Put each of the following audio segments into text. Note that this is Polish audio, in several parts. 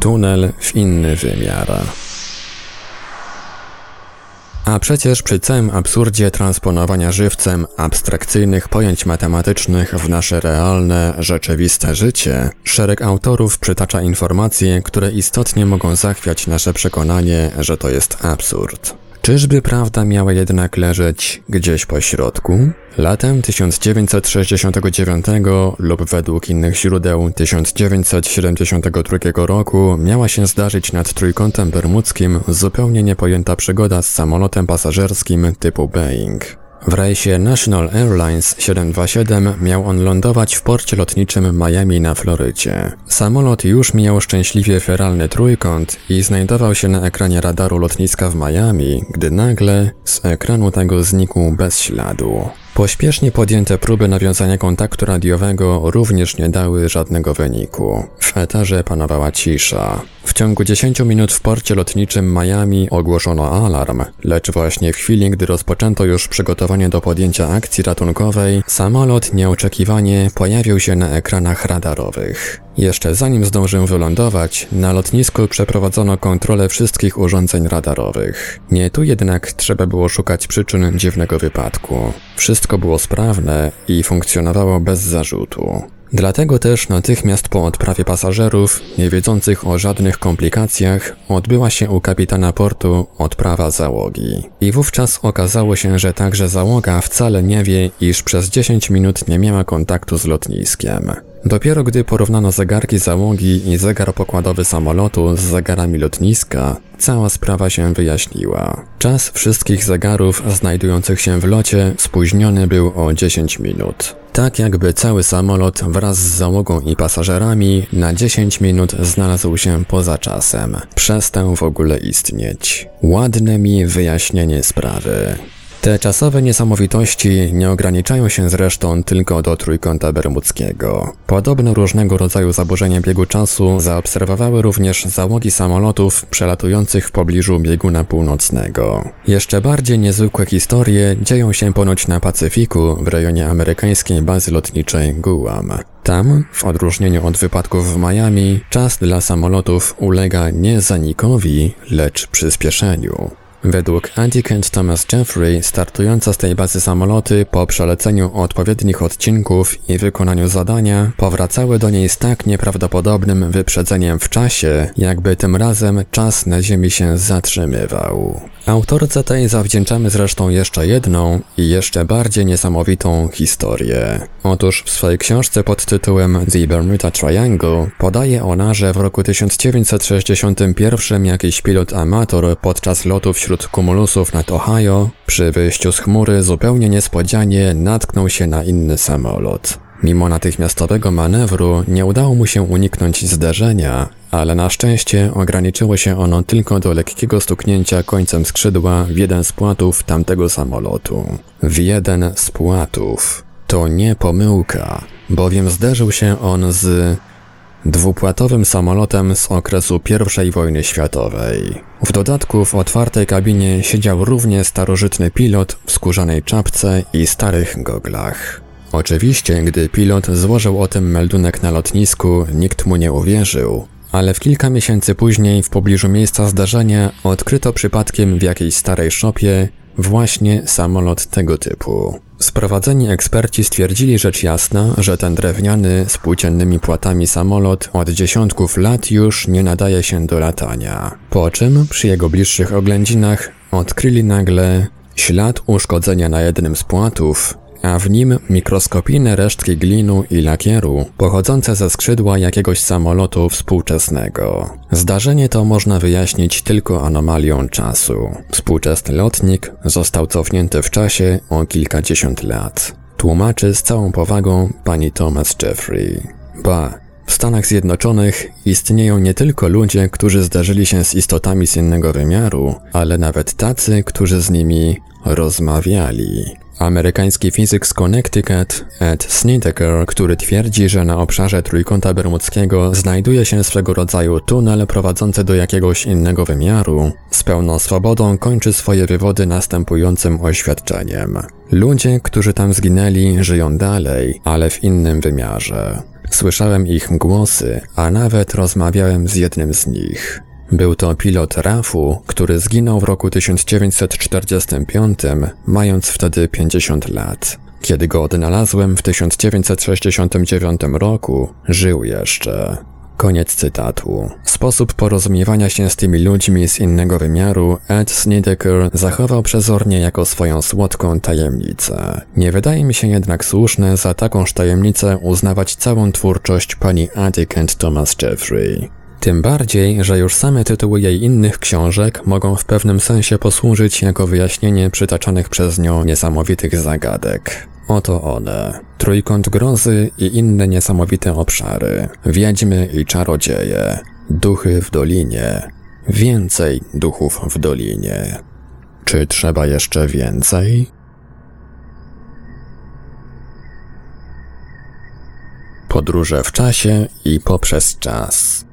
Tunel w inny wymiar. A przecież przy całym absurdzie transponowania żywcem abstrakcyjnych pojęć matematycznych w nasze realne, rzeczywiste życie, szereg autorów przytacza informacje, które istotnie mogą zachwiać nasze przekonanie, że to jest absurd. Czyżby prawda miała jednak leżeć gdzieś po środku? Latem 1969 lub według innych źródeł 1972 roku miała się zdarzyć nad Trójkątem Bermudzkim zupełnie niepojęta przygoda z samolotem pasażerskim typu Boeing. W rejsie National Airlines 727 miał on lądować w porcie lotniczym Miami na Florydzie. Samolot już miał szczęśliwie feralny trójkąt i znajdował się na ekranie radaru lotniska w Miami, gdy nagle z ekranu tego znikł bez śladu. Pośpiesznie podjęte próby nawiązania kontaktu radiowego również nie dały żadnego wyniku. W etarze panowała cisza. W ciągu 10 minut w porcie lotniczym Miami ogłoszono alarm, lecz właśnie w chwili, gdy rozpoczęto już przygotowanie do podjęcia akcji ratunkowej, samolot nieoczekiwanie pojawił się na ekranach radarowych. Jeszcze zanim zdążył wylądować, na lotnisku przeprowadzono kontrolę wszystkich urządzeń radarowych. Nie tu jednak trzeba było szukać przyczyn dziwnego wypadku. Wszystko było sprawne i funkcjonowało bez zarzutu. Dlatego też natychmiast po odprawie pasażerów, nie wiedzących o żadnych komplikacjach, odbyła się u kapitana portu odprawa załogi. I wówczas okazało się, że także załoga wcale nie wie, iż przez 10 minut nie miała kontaktu z lotniskiem. Dopiero gdy porównano zegarki załogi i zegar pokładowy samolotu z zegarami lotniska, cała sprawa się wyjaśniła. Czas wszystkich zegarów znajdujących się w locie spóźniony był o 10 minut. Tak jakby cały samolot wraz z załogą i pasażerami na 10 minut znalazł się poza czasem. Przestał w ogóle istnieć. Ładne mi wyjaśnienie sprawy. Te czasowe niesamowitości nie ograniczają się zresztą tylko do Trójkąta Bermudzkiego. Podobno różnego rodzaju zaburzenia biegu czasu zaobserwowały również załogi samolotów przelatujących w pobliżu bieguna północnego. Jeszcze bardziej niezwykłe historie dzieją się ponoć na Pacyfiku w rejonie amerykańskiej bazy lotniczej Guam. Tam, w odróżnieniu od wypadków w Miami, czas dla samolotów ulega nie zanikowi, lecz przyspieszeniu. Według Andy Kent Thomas Jeffrey startujące z tej bazy samoloty po przeleceniu odpowiednich odcinków i wykonaniu zadania powracały do niej z tak nieprawdopodobnym wyprzedzeniem w czasie, jakby tym razem czas na Ziemi się zatrzymywał. Autorce tej zawdzięczamy zresztą jeszcze jedną i jeszcze bardziej niesamowitą historię. Otóż w swojej książce pod tytułem The Bermuda Triangle podaje ona, że w roku 1961 jakiś pilot amator podczas lotu wśród kumulusów nad Ohio przy wyjściu z chmury zupełnie niespodzianie natknął się na inny samolot. Mimo natychmiastowego manewru nie udało mu się uniknąć zderzenia, ale na szczęście ograniczyło się ono tylko do lekkiego stuknięcia końcem skrzydła w jeden z płatów tamtego samolotu. W jeden z płatów. To nie pomyłka, bowiem zderzył się on z dwupłatowym samolotem z okresu I wojny światowej. W dodatku w otwartej kabinie siedział równie starożytny pilot w skórzanej czapce i starych goglach. Oczywiście, gdy pilot złożył o tym meldunek na lotnisku, nikt mu nie uwierzył, ale w kilka miesięcy później w pobliżu miejsca zdarzenia odkryto przypadkiem w jakiejś starej szopie właśnie samolot tego typu. Sprowadzeni eksperci stwierdzili rzecz jasna, że ten drewniany z płóciennymi płatami samolot od dziesiątków lat już nie nadaje się do latania. Po czym przy jego bliższych oględzinach odkryli nagle ślad uszkodzenia na jednym z płatów, a w nim mikroskopijne resztki glinu i lakieru pochodzące ze skrzydła jakiegoś samolotu współczesnego. Zdarzenie to można wyjaśnić tylko anomalią czasu. Współczesny lotnik został cofnięty w czasie o kilkadziesiąt lat. Tłumaczy z całą powagą pani Thomas Jeffrey. Ba, w Stanach Zjednoczonych istnieją nie tylko ludzie, którzy zdarzyli się z istotami z innego wymiaru, ale nawet tacy, którzy z nimi rozmawiali. Amerykański fizyk z Connecticut, Ed Snedeker, który twierdzi, że na obszarze Trójkąta Bermudzkiego znajduje się swego rodzaju tunel prowadzący do jakiegoś innego wymiaru, z pełną swobodą kończy swoje wywody następującym oświadczeniem. Ludzie, którzy tam zginęli, żyją dalej, ale w innym wymiarze. Słyszałem ich głosy, a nawet rozmawiałem z jednym z nich. Był to pilot RAF-u, który zginął w roku 1945, mając wtedy 50 lat. Kiedy go odnalazłem w 1969 roku, żył jeszcze. Koniec cytatu. Sposób porozumiewania się z tymi ludźmi z innego wymiaru Ed Snedeker zachował przezornie jako swoją słodką tajemnicę. Nie wydaje mi się jednak słuszne za takąż tajemnicę uznawać całą twórczość pani Attic and Thomas Jeffrey. Tym bardziej, że już same tytuły jej innych książek mogą w pewnym sensie posłużyć jako wyjaśnienie przytaczanych przez nią niesamowitych zagadek. Oto one. Trójkąt grozy i inne niesamowite obszary. Wiedźmy i czarodzieje. Duchy w dolinie. Więcej duchów w dolinie. Czy trzeba jeszcze więcej? Podróże w czasie i poprzez czas.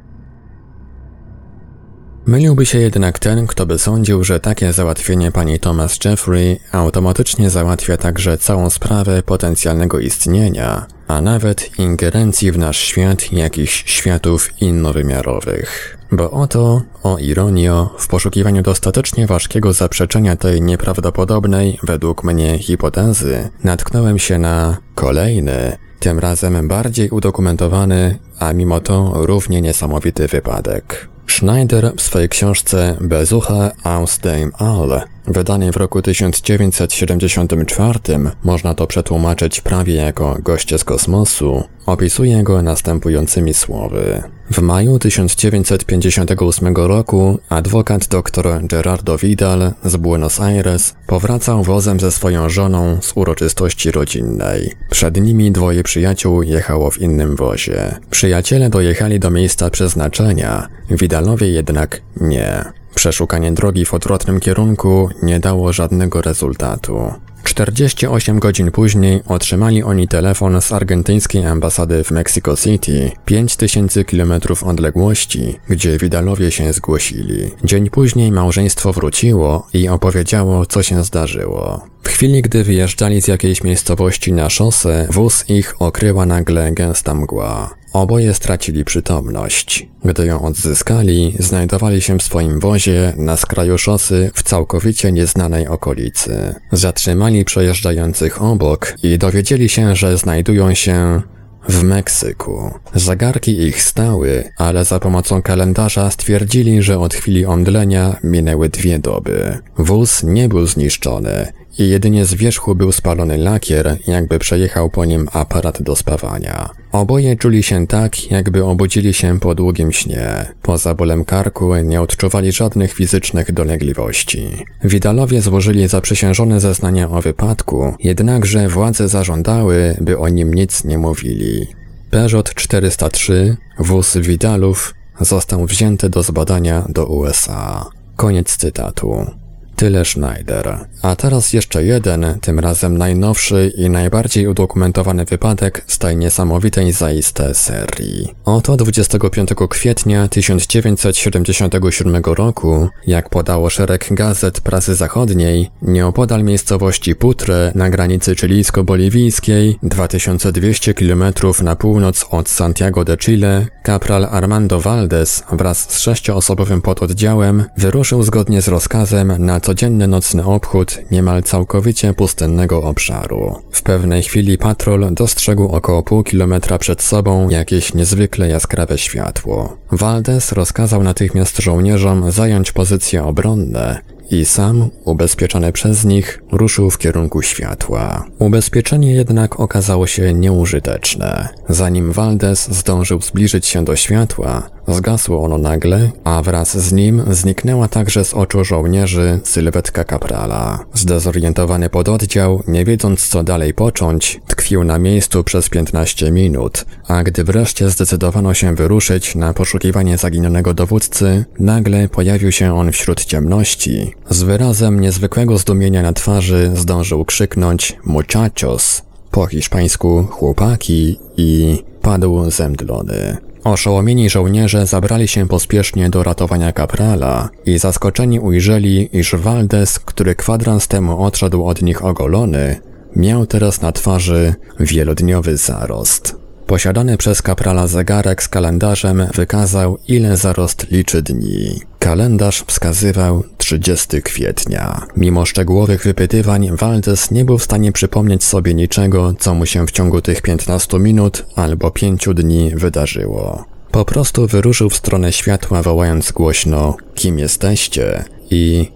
Myliłby się jednak ten, kto by sądził, że takie załatwienie pani Thomas Jeffrey automatycznie załatwia także całą sprawę potencjalnego istnienia, a nawet ingerencji w nasz świat jakichś światów innowymiarowych. Bo oto, o ironio, w poszukiwaniu dostatecznie ważkiego zaprzeczenia tej nieprawdopodobnej, według mnie, hipotezy, natknąłem się na kolejny, tym razem bardziej udokumentowany, a mimo to równie niesamowity wypadek. Schneider w swojej książce Besuche aus dem All, wydanej w roku 1974, można to przetłumaczyć prawie jako goście z kosmosu, opisuje go następującymi słowy. W maju 1958 roku adwokat dr Gerardo Vidal z Buenos Aires powracał wozem ze swoją żoną z uroczystości rodzinnej. Przed nimi dwoje przyjaciół jechało w innym wozie. Przyjaciele dojechali do miejsca przeznaczenia, Vidalowie jednak nie. Przeszukanie drogi w odwrotnym kierunku nie dało żadnego rezultatu. 48 godzin później otrzymali oni telefon z argentyńskiej ambasady w Mexico City, 5000 km odległości, gdzie Widalowie się zgłosili. Dzień później małżeństwo wróciło i opowiedziało, co się zdarzyło. W chwili, gdy wyjeżdżali z jakiejś miejscowości na szosę, wóz ich okryła nagle gęsta mgła. Oboje stracili przytomność. Gdy ją odzyskali, znajdowali się w swoim wozie na skraju szosy w całkowicie nieznanej okolicy. Zatrzymali przejeżdżających obok i dowiedzieli się, że znajdują się w Meksyku. Zagarki ich stały, ale za pomocą kalendarza stwierdzili, że od chwili omdlenia minęły dwie doby. Wóz nie był zniszczony i jedynie z wierzchu był spalony lakier, jakby przejechał po nim aparat do spawania. Oboje czuli się tak, jakby obudzili się po długim śnie. Poza bólem karku nie odczuwali żadnych fizycznych dolegliwości. Widalowie złożyli zaprzysiężone zeznania o wypadku, jednakże władze zażądały, by o nim nic nie mówili. Peugeot 403, wóz Widalów, został wzięty do zbadania do USA. Koniec cytatu. Tyle Schneider. A teraz jeszcze jeden, tym razem najnowszy i najbardziej udokumentowany wypadek z tej niesamowitej zaiste serii. Oto 25 kwietnia 1977 roku, jak podało szereg gazet prasy zachodniej, nieopodal miejscowości Putre na granicy chilijsko-boliwijskiej, 2200 km na północ od Santiago de Chile, kapral Armando Valdez wraz z sześcioosobowym pododdziałem wyruszył zgodnie z rozkazem na codzienny nocny obchód niemal całkowicie pustynnego obszaru. W pewnej chwili patrol dostrzegł około pół kilometra przed sobą jakieś niezwykle jaskrawe światło. Valdez rozkazał natychmiast żołnierzom zająć pozycje obronne i sam, ubezpieczony przez nich, ruszył w kierunku światła. Ubezpieczenie jednak okazało się nieużyteczne. Zanim Valdes zdążył zbliżyć się do światła, zgasło ono nagle, a wraz z nim zniknęła także z oczu żołnierzy sylwetka kaprala. Zdezorientowany pododdział, nie wiedząc co dalej począć, tkwił na miejscu przez 15 minut, a gdy wreszcie zdecydowano się wyruszyć na poszukiwanie zaginionego dowódcy, nagle pojawił się on wśród ciemności. Z wyrazem niezwykłego zdumienia na twarzy zdążył krzyknąć muchachos, po hiszpańsku chłopaki i padł zemdlony. Oszołomieni żołnierze zabrali się pospiesznie do ratowania kaprala i zaskoczeni ujrzeli, iż Waldes, który kwadrans temu odszedł od nich ogolony, miał teraz na twarzy wielodniowy zarost. Posiadany przez kaprala zegarek z kalendarzem wykazał, ile zarost liczy dni. Kalendarz wskazywał 30 kwietnia. Mimo szczegółowych wypytywań, Waldes nie był w stanie przypomnieć sobie niczego, co mu się w ciągu tych 15 minut albo 5 dni wydarzyło. Po prostu wyruszył w stronę światła, wołając głośno: Kim jesteście? i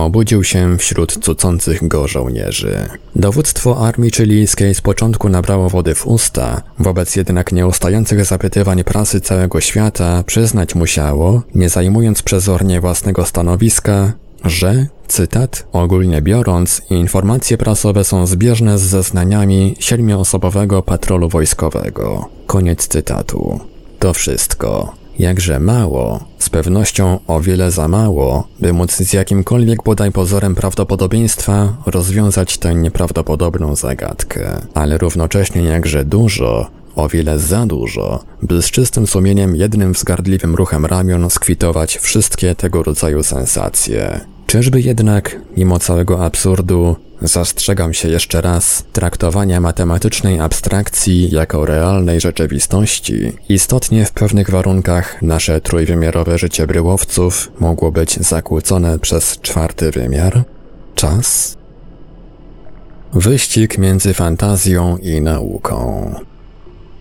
Obudził się wśród cucących go żołnierzy. Dowództwo armii chilijskiej z początku nabrało wody w usta, wobec jednak nieustających zapytywań prasy całego świata przyznać musiało, nie zajmując przezornie własnego stanowiska, że, cytat, ogólnie biorąc, informacje prasowe są zbieżne z zeznaniami siedmioosobowego patrolu wojskowego. Koniec cytatu. To wszystko. Jakże mało, z pewnością o wiele za mało, by móc z jakimkolwiek bodaj pozorem prawdopodobieństwa rozwiązać tę nieprawdopodobną zagadkę, ale równocześnie jakże dużo, o wiele za dużo, by z czystym sumieniem jednym wzgardliwym ruchem ramion skwitować wszystkie tego rodzaju sensacje. Czyżby jednak, mimo całego absurdu, Zastrzegam się jeszcze raz, traktowania matematycznej abstrakcji jako realnej rzeczywistości. Istotnie w pewnych warunkach nasze trójwymiarowe życie bryłowców mogło być zakłócone przez czwarty wymiar? Czas? Wyścig między fantazją i nauką.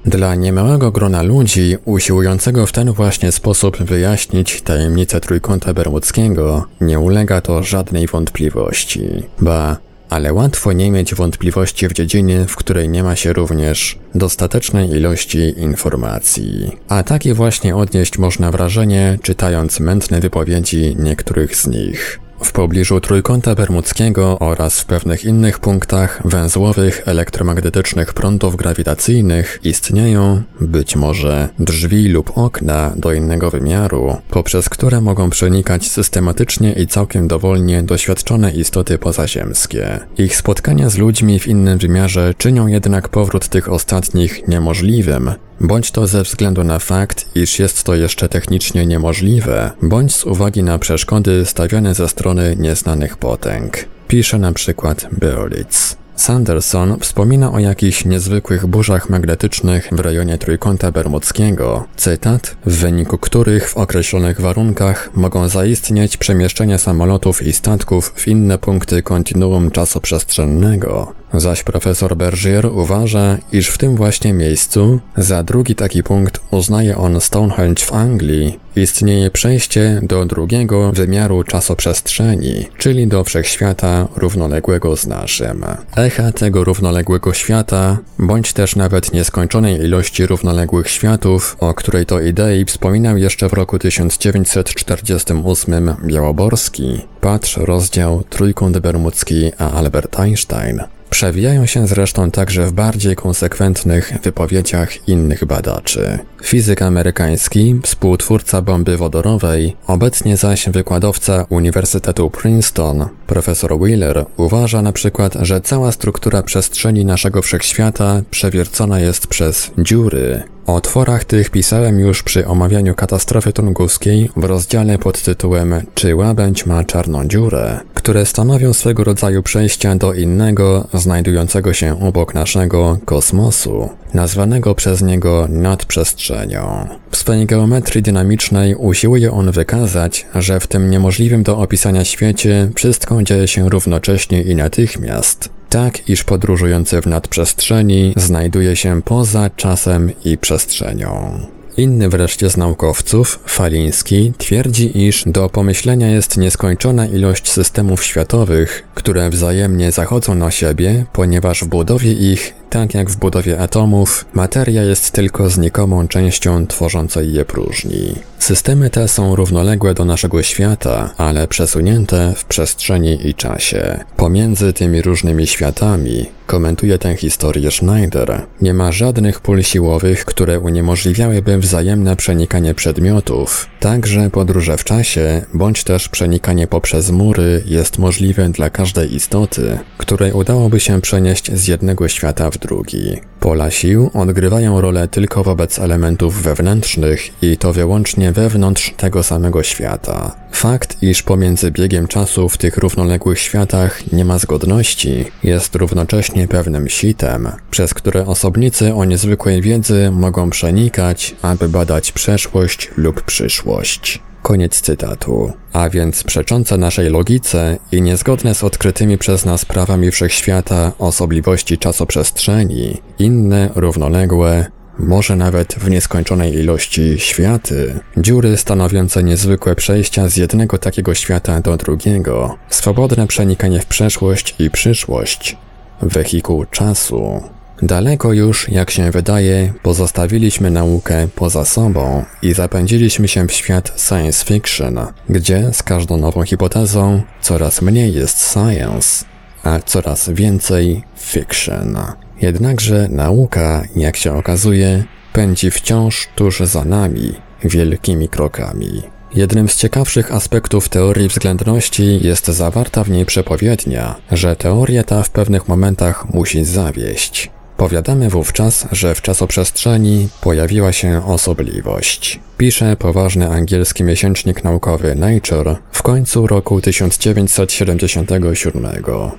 Dla niemałego grona ludzi usiłującego w ten właśnie sposób wyjaśnić tajemnicę trójkąta bermudzkiego nie ulega to żadnej wątpliwości. Ba, ale łatwo nie mieć wątpliwości w dziedzinie, w której nie ma się również dostatecznej ilości informacji. A takie właśnie odnieść można wrażenie, czytając mętne wypowiedzi niektórych z nich. W pobliżu Trójkąta Bermudzkiego oraz w pewnych innych punktach węzłowych elektromagnetycznych prądów grawitacyjnych istnieją, być może, drzwi lub okna do innego wymiaru, poprzez które mogą przenikać systematycznie i całkiem dowolnie doświadczone istoty pozaziemskie. Ich spotkania z ludźmi w innym wymiarze czynią jednak powrót tych ostatnich niemożliwym, bądź to ze względu na fakt, iż jest to jeszcze technicznie niemożliwe, bądź z uwagi na przeszkody stawiane ze strony nieznanych potęg. Pisze na przykład Berlitz. Sanderson wspomina o jakichś niezwykłych burzach magnetycznych w rejonie Trójkąta Bermudzkiego, cytat, w wyniku których w określonych warunkach mogą zaistnieć przemieszczenia samolotów i statków w inne punkty kontinuum czasoprzestrzennego, zaś profesor Bergier uważa, iż w tym właśnie miejscu, za drugi taki punkt uznaje on Stonehenge w Anglii, istnieje przejście do drugiego wymiaru czasoprzestrzeni, czyli do wszechświata równoległego z naszym. Echa tego równoległego świata, bądź też nawet nieskończonej ilości równoległych światów, o której to idei wspominał jeszcze w roku 1948 Białoborski, patrz rozdział Trójkąt Bermudzki a Albert Einstein, Przewijają się zresztą także w bardziej konsekwentnych wypowiedziach innych badaczy. Fizyk amerykański, współtwórca bomby wodorowej, obecnie zaś wykładowca Uniwersytetu Princeton, profesor Wheeler, uważa na przykład, że cała struktura przestrzeni naszego wszechświata przewiercona jest przez dziury, o otworach tych pisałem już przy omawianiu katastrofy tunguskiej w rozdziale pod tytułem Czy łabędź ma czarną dziurę, które stanowią swego rodzaju przejścia do innego, znajdującego się obok naszego kosmosu, nazwanego przez niego nadprzestrzenią. W swojej geometrii dynamicznej usiłuje on wykazać, że w tym niemożliwym do opisania świecie wszystko dzieje się równocześnie i natychmiast, tak iż podróżujący w nadprzestrzeni znajduje się poza czasem i przestrzenią. Inny wreszcie z naukowców, Faliński, twierdzi, iż do pomyślenia jest nieskończona ilość systemów światowych, które wzajemnie zachodzą na siebie, ponieważ w budowie ich tak jak w budowie atomów, materia jest tylko znikomą częścią tworzącej je próżni. Systemy te są równoległe do naszego świata, ale przesunięte w przestrzeni i czasie. Pomiędzy tymi różnymi światami, komentuje tę historię Schneider, nie ma żadnych pól siłowych, które uniemożliwiałyby wzajemne przenikanie przedmiotów. Także podróże w czasie, bądź też przenikanie poprzez mury jest możliwe dla każdej istoty, której udałoby się przenieść z jednego świata w drugi. Pola sił odgrywają rolę tylko wobec elementów wewnętrznych i to wyłącznie wewnątrz tego samego świata. Fakt, iż pomiędzy biegiem czasu w tych równoległych światach nie ma zgodności, jest równocześnie pewnym sitem, przez które osobnicy o niezwykłej wiedzy mogą przenikać, aby badać przeszłość lub przyszłość. Koniec cytatu. A więc przeczące naszej logice i niezgodne z odkrytymi przez nas prawami wszechświata osobliwości czasoprzestrzeni, inne, równoległe, może nawet w nieskończonej ilości światy, dziury stanowiące niezwykłe przejścia z jednego takiego świata do drugiego, swobodne przenikanie w przeszłość i przyszłość, wehikuł czasu. Daleko już, jak się wydaje, pozostawiliśmy naukę poza sobą i zapędziliśmy się w świat science fiction, gdzie z każdą nową hipotezą coraz mniej jest science, a coraz więcej fiction. Jednakże nauka, jak się okazuje, pędzi wciąż tuż za nami, wielkimi krokami. Jednym z ciekawszych aspektów teorii względności jest zawarta w niej przepowiednia, że teoria ta w pewnych momentach musi zawieść. Powiadamy wówczas, że w czasoprzestrzeni pojawiła się osobliwość. Pisze poważny angielski miesięcznik naukowy Nature w końcu roku 1977.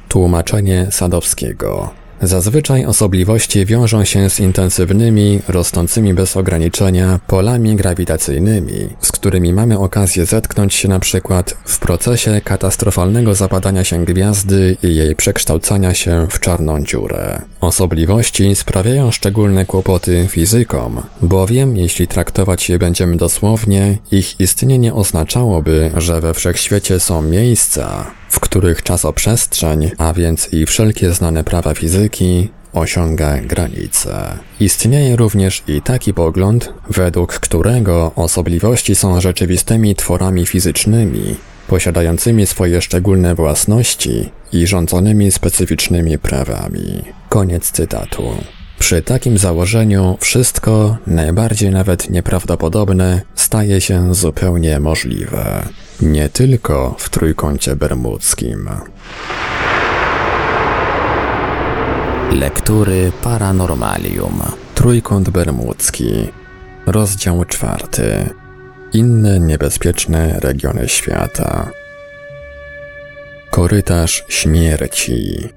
Tłumaczenie Sadowskiego. Zazwyczaj osobliwości wiążą się z intensywnymi, rosnącymi bez ograniczenia polami grawitacyjnymi, z którymi mamy okazję zetknąć się na przykład w procesie katastrofalnego zapadania się gwiazdy i jej przekształcania się w czarną dziurę. Osobliwości sprawiają szczególne kłopoty fizykom, bowiem jeśli traktować je będziemy dosłownie, ich istnienie oznaczałoby, że we wszechświecie są miejsca, w których czasoprzestrzeń, a więc i wszelkie znane prawa fizyki, osiąga granice. Istnieje również i taki pogląd, według którego osobliwości są rzeczywistymi tworami fizycznymi, posiadającymi swoje szczególne własności i rządzonymi specyficznymi prawami. Koniec cytatu. Przy takim założeniu wszystko, najbardziej nawet nieprawdopodobne, staje się zupełnie możliwe. Nie tylko w trójkącie bermudzkim. Lektury Paranormalium. Trójkąt bermudzki. Rozdział czwarty. Inne niebezpieczne regiony świata. Korytarz śmierci.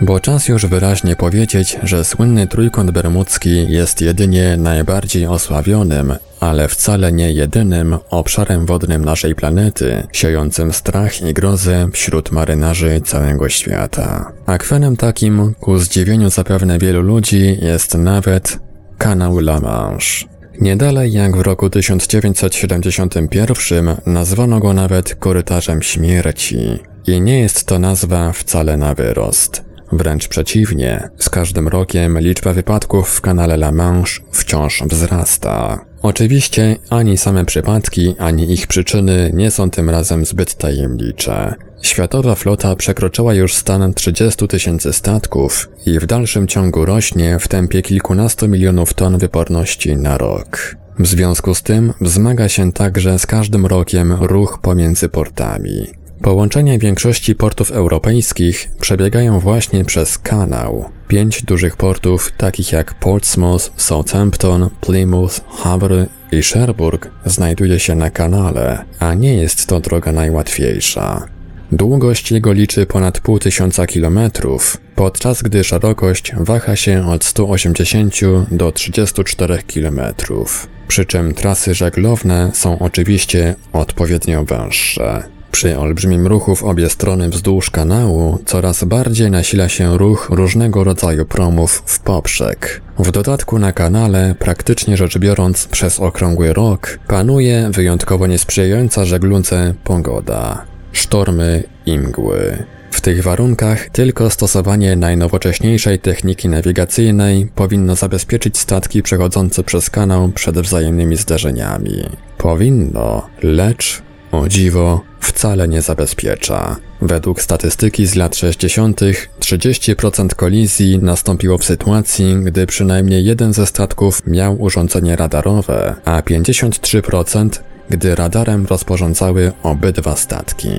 Bo czas już wyraźnie powiedzieć, że słynny trójkąt bermudzki jest jedynie najbardziej osławionym, ale wcale nie jedynym obszarem wodnym naszej planety, siejącym strach i grozę wśród marynarzy całego świata. Akwenem takim, ku zdziwieniu zapewne wielu ludzi, jest nawet kanał La Manche. Nie dalej jak w roku 1971 nazwano go nawet korytarzem śmierci. I nie jest to nazwa wcale na wyrost. Wręcz przeciwnie, z każdym rokiem liczba wypadków w kanale La Manche wciąż wzrasta. Oczywiście ani same przypadki, ani ich przyczyny nie są tym razem zbyt tajemnicze. Światowa flota przekroczyła już stan 30 tysięcy statków i w dalszym ciągu rośnie w tempie kilkunastu milionów ton wyporności na rok. W związku z tym wzmaga się także z każdym rokiem ruch pomiędzy portami. Połączenia większości portów europejskich przebiegają właśnie przez kanał. Pięć dużych portów, takich jak Portsmouth, Southampton, Plymouth, Havre i Cherbourg, znajduje się na kanale, a nie jest to droga najłatwiejsza. Długość jego liczy ponad pół tysiąca kilometrów, podczas gdy szerokość waha się od 180 do 34 kilometrów. Przy czym trasy żeglowne są oczywiście odpowiednio węższe. Przy olbrzymim ruchu w obie strony wzdłuż kanału coraz bardziej nasila się ruch różnego rodzaju promów w poprzek. W dodatku na kanale, praktycznie rzecz biorąc przez okrągły rok, panuje wyjątkowo niesprzyjająca żegludze pogoda. Sztormy i mgły. W tych warunkach tylko stosowanie najnowocześniejszej techniki nawigacyjnej powinno zabezpieczyć statki przechodzące przez kanał przed wzajemnymi zderzeniami. Powinno, lecz o dziwo, wcale nie zabezpiecza. Według statystyki z lat 60. 30% kolizji nastąpiło w sytuacji, gdy przynajmniej jeden ze statków miał urządzenie radarowe, a 53% gdy radarem rozporządzały obydwa statki.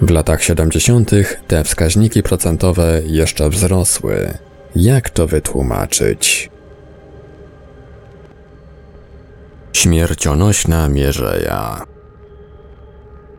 W latach 70. te wskaźniki procentowe jeszcze wzrosły. Jak to wytłumaczyć? Śmiercionośna mierzeja.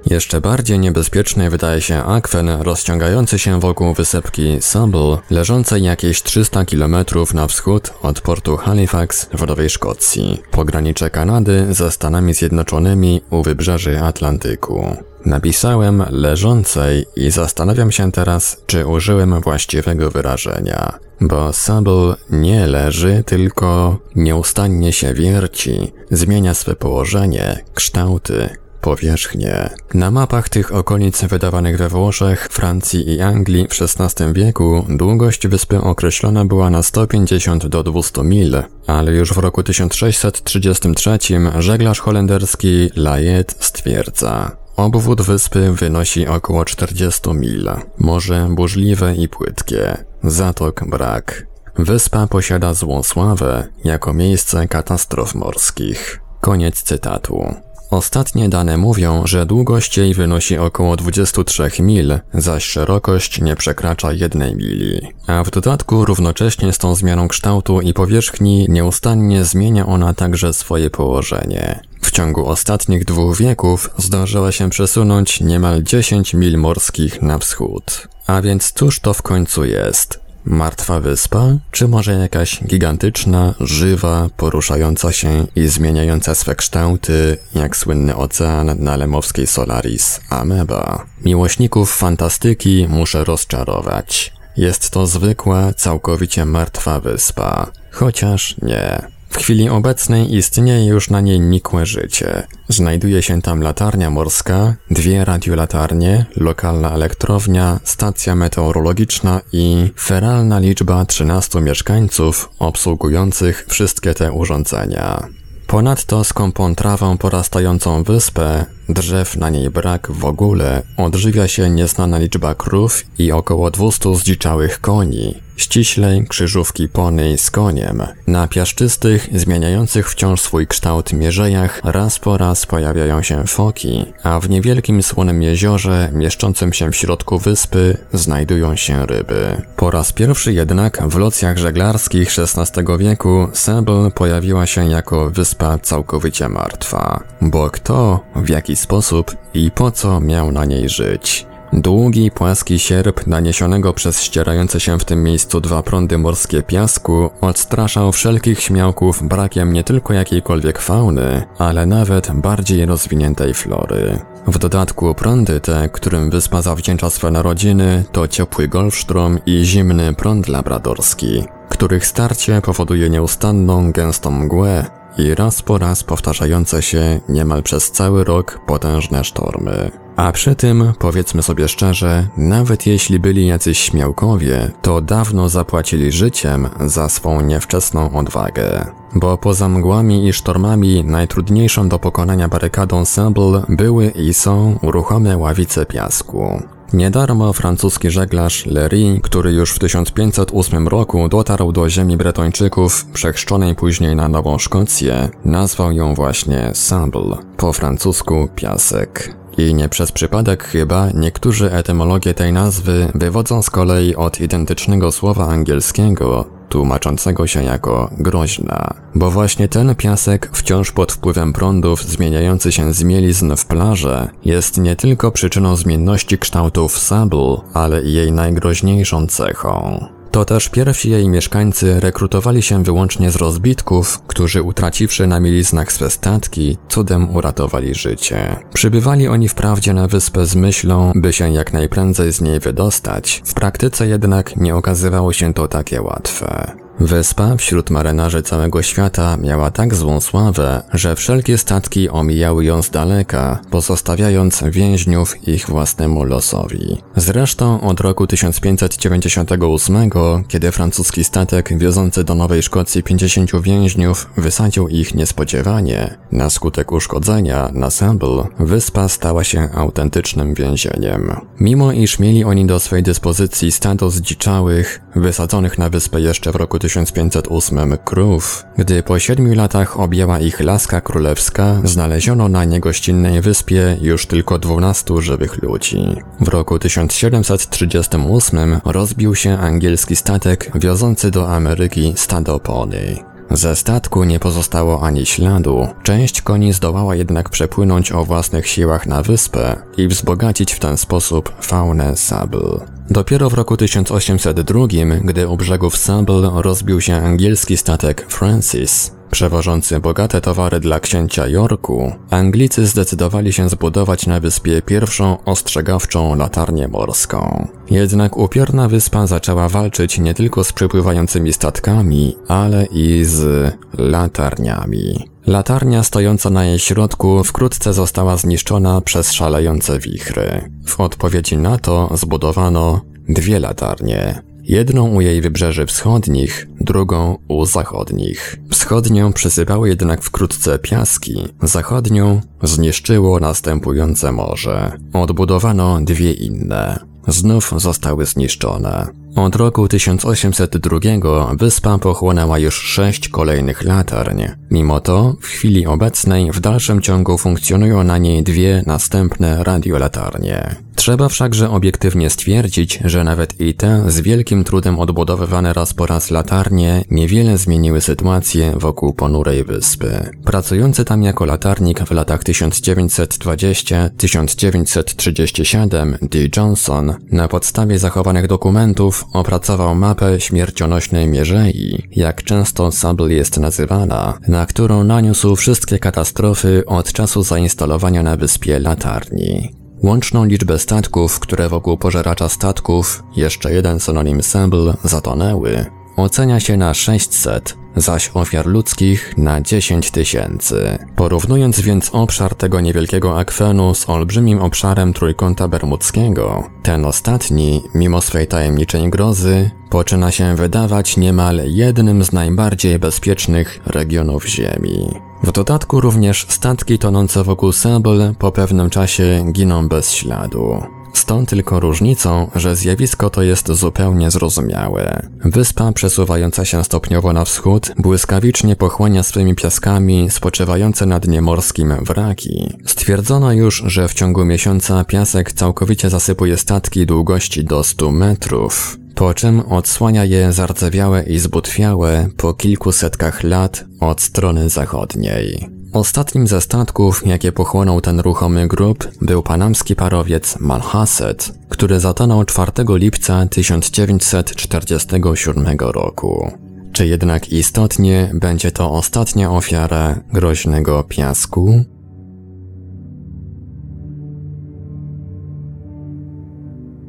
Jeszcze bardziej niebezpieczny wydaje się akwen rozciągający się wokół wysepki Sable, leżącej jakieś 300 km na wschód od portu Halifax w Nowej Szkocji, pogranicze Kanady ze Stanami Zjednoczonymi u wybrzeży Atlantyku. Napisałem leżącej i zastanawiam się teraz, czy użyłem właściwego wyrażenia, bo Sable nie leży, tylko nieustannie się wierci, zmienia swe położenie, kształty, powierzchnię. Na mapach tych okolic wydawanych we Włoszech, Francji i Anglii w XVI wieku długość wyspy określona była na 150 do 200 mil, ale już w roku 1633 żeglarz holenderski Layet stwierdza, Obwód wyspy wynosi około 40 mil. Morze burzliwe i płytkie. Zatok brak. Wyspa posiada złą sławę jako miejsce katastrof morskich. Koniec cytatu. Ostatnie dane mówią, że długość jej wynosi około 23 mil, zaś szerokość nie przekracza jednej mili. A w dodatku równocześnie z tą zmianą kształtu i powierzchni nieustannie zmienia ona także swoje położenie. W ciągu ostatnich dwóch wieków zdążyła się przesunąć niemal 10 mil morskich na wschód. A więc cóż to w końcu jest? Martwa wyspa? Czy może jakaś gigantyczna, żywa, poruszająca się i zmieniająca swe kształty, jak słynny ocean na lemowskiej Solaris Ameba? Miłośników fantastyki muszę rozczarować. Jest to zwykła, całkowicie martwa wyspa. Chociaż nie. W chwili obecnej istnieje już na niej nikłe życie. Znajduje się tam latarnia morska, dwie radiolatarnie, lokalna elektrownia, stacja meteorologiczna i feralna liczba 13 mieszkańców obsługujących wszystkie te urządzenia. Ponadto skąpą trawą porastającą wyspę, drzew na niej brak w ogóle, odżywia się nieznana liczba krów i około 200 zdziczałych koni, ściślej krzyżówki pony z koniem. Na piaszczystych, zmieniających wciąż swój kształt mierzejach raz po raz pojawiają się foki, a w niewielkim słonym jeziorze, mieszczącym się w środku wyspy, znajdują się ryby. Po raz pierwszy jednak w locjach żeglarskich XVI wieku Sable pojawiła się jako wyspa całkowicie martwa. Bo kto, w jaki sposób i po co miał na niej żyć? Długi, płaski sierp naniesionego przez ścierające się w tym miejscu dwa prądy morskie piasku odstraszał wszelkich śmiałków brakiem nie tylko jakiejkolwiek fauny, ale nawet bardziej rozwiniętej flory. W dodatku prądy te, którym wyspa zawdzięcza swe narodziny, to ciepły golfstrom i zimny prąd labradorski, których starcie powoduje nieustanną, gęstą mgłę, i raz po raz powtarzające się niemal przez cały rok potężne sztormy. A przy tym, powiedzmy sobie szczerze, nawet jeśli byli jacyś śmiałkowie, to dawno zapłacili życiem za swą niewczesną odwagę. Bo poza mgłami i sztormami najtrudniejszą do pokonania barykadą Sable były i są ruchome ławice piasku. Niedarmo francuski żeglarz Lery, który już w 1508 roku dotarł do ziemi Bretończyków, przechrzczonej później na Nową Szkocję, nazwał ją właśnie Sable, po francusku piasek. I nie przez przypadek chyba niektórzy etymologie tej nazwy wywodzą z kolei od identycznego słowa angielskiego, tłumaczącego się jako groźna. Bo właśnie ten piasek, wciąż pod wpływem prądów zmieniający się z mielizn w plażę, jest nie tylko przyczyną zmienności kształtów Sable, ale i jej najgroźniejszą cechą. To też pierwsi jej mieszkańcy rekrutowali się wyłącznie z rozbitków, którzy utraciwszy na mieliznach swe statki, cudem uratowali życie. Przybywali oni wprawdzie na wyspę z myślą, by się jak najprędzej z niej wydostać, w praktyce jednak nie okazywało się to takie łatwe. Wyspa wśród marynarzy całego świata miała tak złą sławę, że wszelkie statki omijały ją z daleka, pozostawiając więźniów ich własnemu losowi. Zresztą od roku 1598, kiedy francuski statek wiozący do Nowej Szkocji 50 więźniów wysadził ich niespodziewanie, na skutek uszkodzenia na Sable, wyspa stała się autentycznym więzieniem. Mimo iż mieli oni do swej dyspozycji stado zdziczałych, wysadzonych na wyspę jeszcze w roku 1508 krów, gdy po siedmiu latach objęła ich laska królewska, znaleziono na niegościnnej wyspie już tylko 12 żywych ludzi. W roku 1738 rozbił się angielski statek wiozący do Ameryki stado pony. Ze statku nie pozostało ani śladu. Część koni zdołała jednak przepłynąć o własnych siłach na wyspę i wzbogacić w ten sposób faunę Sable. Dopiero w roku 1802, gdy u brzegów Sable rozbił się angielski statek Francis, przewożący bogate towary dla księcia Yorku, Anglicy zdecydowali się zbudować na wyspie pierwszą ostrzegawczą latarnię morską. Jednak upiorna wyspa zaczęła walczyć nie tylko z przypływającymi statkami, ale i z latarniami. Latarnia stojąca na jej środku wkrótce została zniszczona przez szalejące wichry. W odpowiedzi na to zbudowano dwie latarnie. Jedną u jej wybrzeży wschodnich, drugą u zachodnich. Wschodnią przysypały jednak wkrótce piaski, zachodnią zniszczyło następujące morze. Odbudowano dwie inne. Znów zostały zniszczone. Od roku 1802 wyspa pochłonęła już sześć kolejnych latarń. Mimo to, w chwili obecnej w dalszym ciągu funkcjonują na niej dwie następne radiolatarnie. Trzeba wszakże obiektywnie stwierdzić, że nawet i te z wielkim trudem odbudowywane raz po raz latarnie niewiele zmieniły sytuację wokół ponurej wyspy. Pracujący tam jako latarnik w latach 1920-1937 D. Johnson na podstawie zachowanych dokumentów opracował mapę śmiercionośnej Mierzei, jak często Sable jest nazywana, na którą naniósł wszystkie katastrofy od czasu zainstalowania na wyspie latarni. Łączną liczbę statków, które wokół pożeracza statków, jeszcze jeden synonim Sable, zatonęły, ocenia się na 600, zaś ofiar ludzkich na 10 tysięcy. Porównując więc obszar tego niewielkiego akwenu z olbrzymim obszarem Trójkąta Bermudzkiego, ten ostatni, mimo swej tajemniczej grozy, poczyna się wydawać niemal jednym z najbardziej bezpiecznych regionów Ziemi. W dodatku również statki tonące wokół Sable po pewnym czasie giną bez śladu. Z tą tylko różnicą, że zjawisko to jest zupełnie zrozumiałe. Wyspa przesuwająca się stopniowo na wschód błyskawicznie pochłania swymi piaskami spoczywające na dnie morskim wraki. Stwierdzono już, że w ciągu miesiąca piasek całkowicie zasypuje statki długości do 100 metrów po czym odsłania je zardzewiałe i zbutwiałe po kilku setkach lat od strony zachodniej. Ostatnim ze statków, jakie pochłonął ten ruchomy grób, był panamski parowiec Malhasset, który zatonął 4 lipca 1947 roku. Czy jednak istotnie będzie to ostatnia ofiara groźnego piasku?